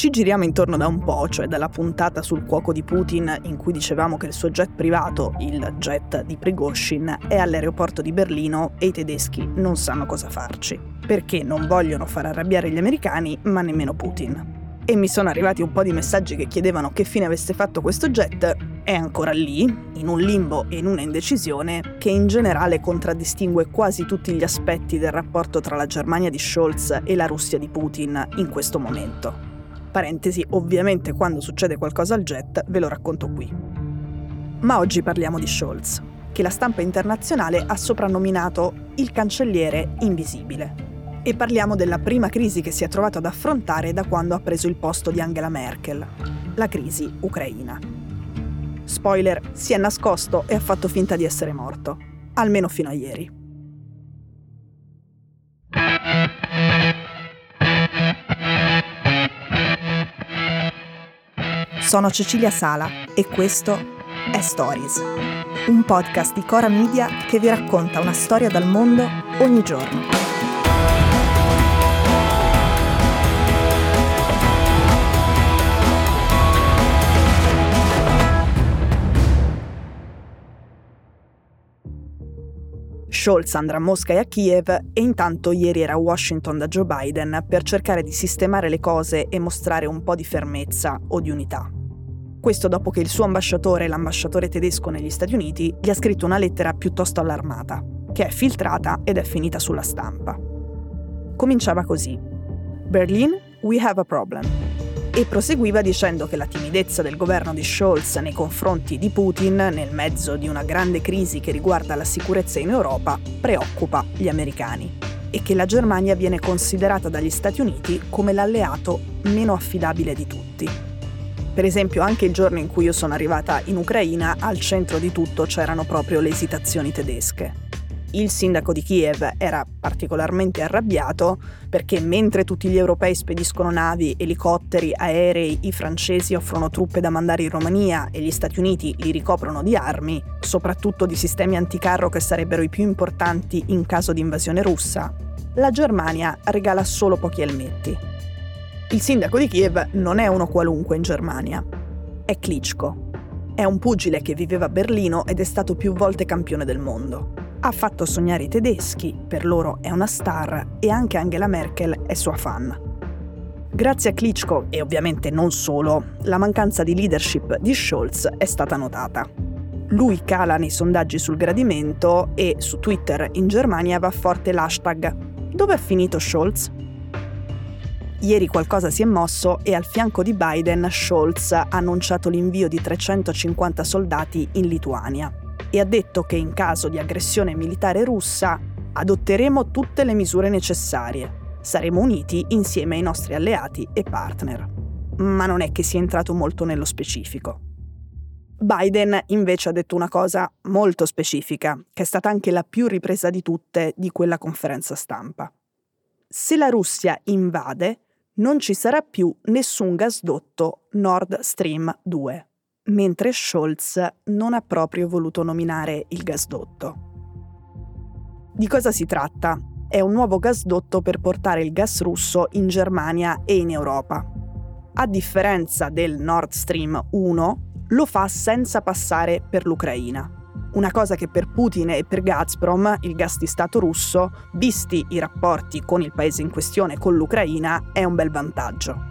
Ci giriamo intorno da un po', cioè dalla puntata sul cuoco di Putin in cui dicevamo che il suo jet privato, il jet di Prigozhin, è all'aeroporto di Berlino e i tedeschi non sanno cosa farci, perché non vogliono far arrabbiare gli americani, ma nemmeno Putin. E mi sono arrivati un po' di messaggi che chiedevano che fine avesse fatto questo jet, è ancora lì, in un limbo e in una indecisione che in generale contraddistingue quasi tutti gli aspetti del rapporto tra la Germania di Scholz e la Russia di Putin in questo momento. Parentesi, ovviamente quando succede qualcosa al jet ve lo racconto qui. Ma oggi parliamo di Scholz, che la stampa internazionale ha soprannominato il cancelliere invisibile. E parliamo della prima crisi che si è trovato ad affrontare da quando ha preso il posto di Angela Merkel, la crisi ucraina. Spoiler, si è nascosto e ha fatto finta di essere morto, almeno fino a ieri. Sono Cecilia Sala e questo è Stories, un podcast di Cora Media che vi racconta una storia dal mondo ogni giorno. Scholz andrà a Mosca e a Kiev e intanto ieri era a Washington da Joe Biden per cercare di sistemare le cose e mostrare un po' di fermezza o di unità. Questo dopo che il suo ambasciatore, l'ambasciatore tedesco negli Stati Uniti, gli ha scritto una lettera piuttosto allarmata, che è filtrata ed è finita sulla stampa. Cominciava così. Berlin, we have a problem. E proseguiva dicendo che la timidezza del governo di Scholz nei confronti di Putin, nel mezzo di una grande crisi che riguarda la sicurezza in Europa, preoccupa gli americani e che la Germania viene considerata dagli Stati Uniti come l'alleato meno affidabile di tutti. Per esempio, anche il giorno in cui io sono arrivata in Ucraina, al centro di tutto c'erano proprio le esitazioni tedesche. Il sindaco di Kiev era particolarmente arrabbiato perché mentre tutti gli europei spediscono navi, elicotteri, aerei, i francesi offrono truppe da mandare in Romania e gli Stati Uniti li ricoprono di armi, soprattutto di sistemi anticarro che sarebbero i più importanti in caso di invasione russa, la Germania regala solo pochi elmetti. Il sindaco di Kiev non è uno qualunque in Germania, è Klitschko. È un pugile che viveva a Berlino ed è stato più volte campione del mondo. Ha fatto sognare i tedeschi, per loro è una star e anche Angela Merkel è sua fan. Grazie a Klitschko, e ovviamente non solo, la mancanza di leadership di Scholz è stata notata. Lui cala nei sondaggi sul gradimento e su Twitter in Germania va forte l'hashtag Dove è finito Scholz? Ieri qualcosa si è mosso e al fianco di Biden Scholz ha annunciato l'invio di 350 soldati in Lituania e ha detto che in caso di aggressione militare russa adotteremo tutte le misure necessarie. Saremo uniti insieme ai nostri alleati e partner. Ma non è che sia entrato molto nello specifico. Biden invece ha detto una cosa molto specifica, che è stata anche la più ripresa di tutte di quella conferenza stampa. Se la Russia invade, non ci sarà più nessun gasdotto Nord Stream 2, mentre Scholz non ha proprio voluto nominare il gasdotto. Di cosa si tratta? È un nuovo gasdotto per portare il gas russo in Germania e in Europa. A differenza del Nord Stream 1, lo fa senza passare per l'Ucraina una cosa che per Putin e per Gazprom, il gas di Stato russo, visti i rapporti con il paese in questione, con l'Ucraina, è un bel vantaggio.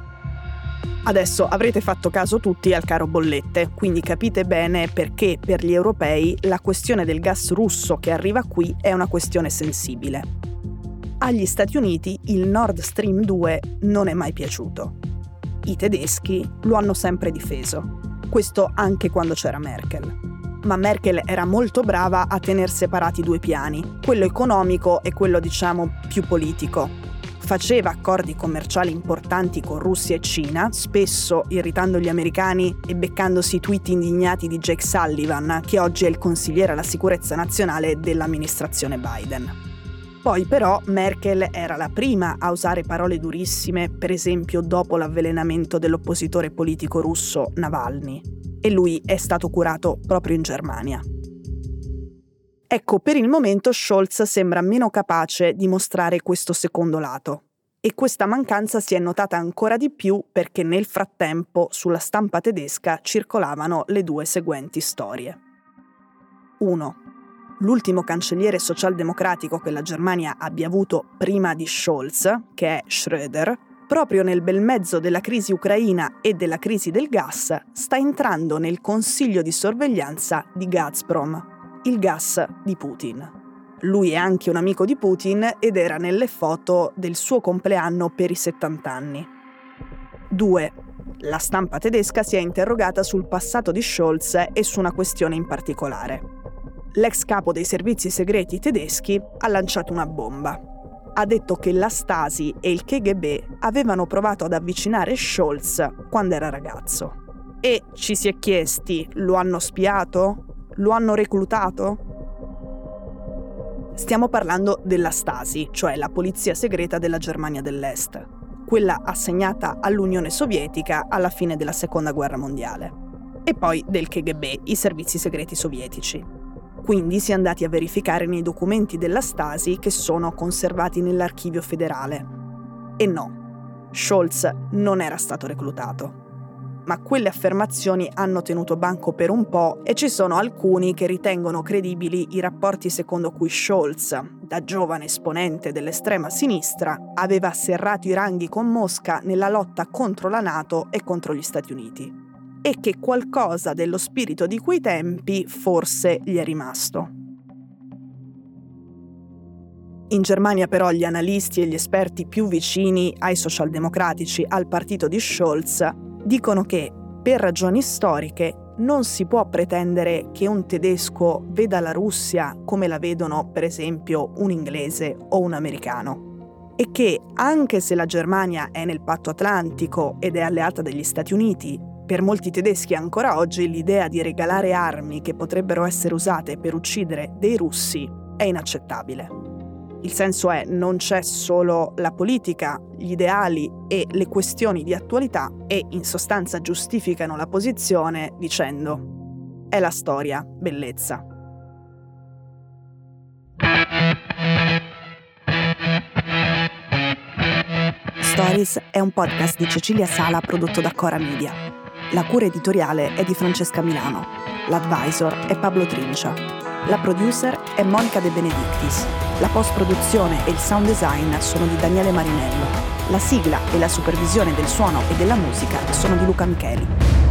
Adesso avrete fatto caso tutti al caro bollette, quindi capite bene perché per gli europei la questione del gas russo che arriva qui è una questione sensibile. Agli Stati Uniti il Nord Stream 2 non è mai piaciuto. I tedeschi lo hanno sempre difeso, questo anche quando c'era Merkel ma Merkel era molto brava a tenere separati due piani, quello economico e quello diciamo più politico. Faceva accordi commerciali importanti con Russia e Cina, spesso irritando gli americani e beccandosi i tweet indignati di Jake Sullivan, che oggi è il consigliere alla sicurezza nazionale dell'amministrazione Biden. Poi però Merkel era la prima a usare parole durissime, per esempio dopo l'avvelenamento dell'oppositore politico russo Navalny e lui è stato curato proprio in Germania. Ecco, per il momento Scholz sembra meno capace di mostrare questo secondo lato. e questa mancanza si è notata ancora di più perché nel frattempo sulla stampa tedesca circolavano le due seguenti storie. 1. L'ultimo cancelliere socialdemocratico che la Germania abbia avuto prima di Scholz, che è Schröder, proprio nel bel mezzo della crisi ucraina e della crisi del gas, sta entrando nel consiglio di sorveglianza di Gazprom, il gas di Putin. Lui è anche un amico di Putin ed era nelle foto del suo compleanno per i 70 anni. 2. La stampa tedesca si è interrogata sul passato di Scholz e su una questione in particolare. L'ex capo dei servizi segreti tedeschi ha lanciato una bomba. Ha detto che la Stasi e il KGB avevano provato ad avvicinare Scholz quando era ragazzo. E ci si è chiesti, lo hanno spiato? Lo hanno reclutato? Stiamo parlando della Stasi, cioè la polizia segreta della Germania dell'Est, quella assegnata all'Unione Sovietica alla fine della Seconda Guerra Mondiale, e poi del KGB, i servizi segreti sovietici. Quindi si è andati a verificare nei documenti della Stasi che sono conservati nell'archivio federale. E no, Scholz non era stato reclutato ma quelle affermazioni hanno tenuto banco per un po' e ci sono alcuni che ritengono credibili i rapporti secondo cui Scholz, da giovane esponente dell'estrema sinistra, aveva serrato i ranghi con Mosca nella lotta contro la Nato e contro gli Stati Uniti. E che qualcosa dello spirito di quei tempi forse gli è rimasto. In Germania però gli analisti e gli esperti più vicini ai socialdemocratici, al partito di Scholz, dicono che, per ragioni storiche, non si può pretendere che un tedesco veda la Russia come la vedono, per esempio, un inglese o un americano. E che, anche se la Germania è nel patto atlantico ed è alleata degli Stati Uniti, per molti tedeschi ancora oggi l'idea di regalare armi che potrebbero essere usate per uccidere dei russi è inaccettabile. Il senso è non c'è solo la politica, gli ideali e le questioni di attualità e in sostanza giustificano la posizione dicendo è la storia, bellezza. Stories è un podcast di Cecilia Sala prodotto da Cora Media. La cura editoriale è di Francesca Milano. L'advisor è Pablo Trincia. La producer è Monica De Benedictis. La post-produzione e il sound design sono di Daniele Marinello. La sigla e la supervisione del suono e della musica sono di Luca Micheli.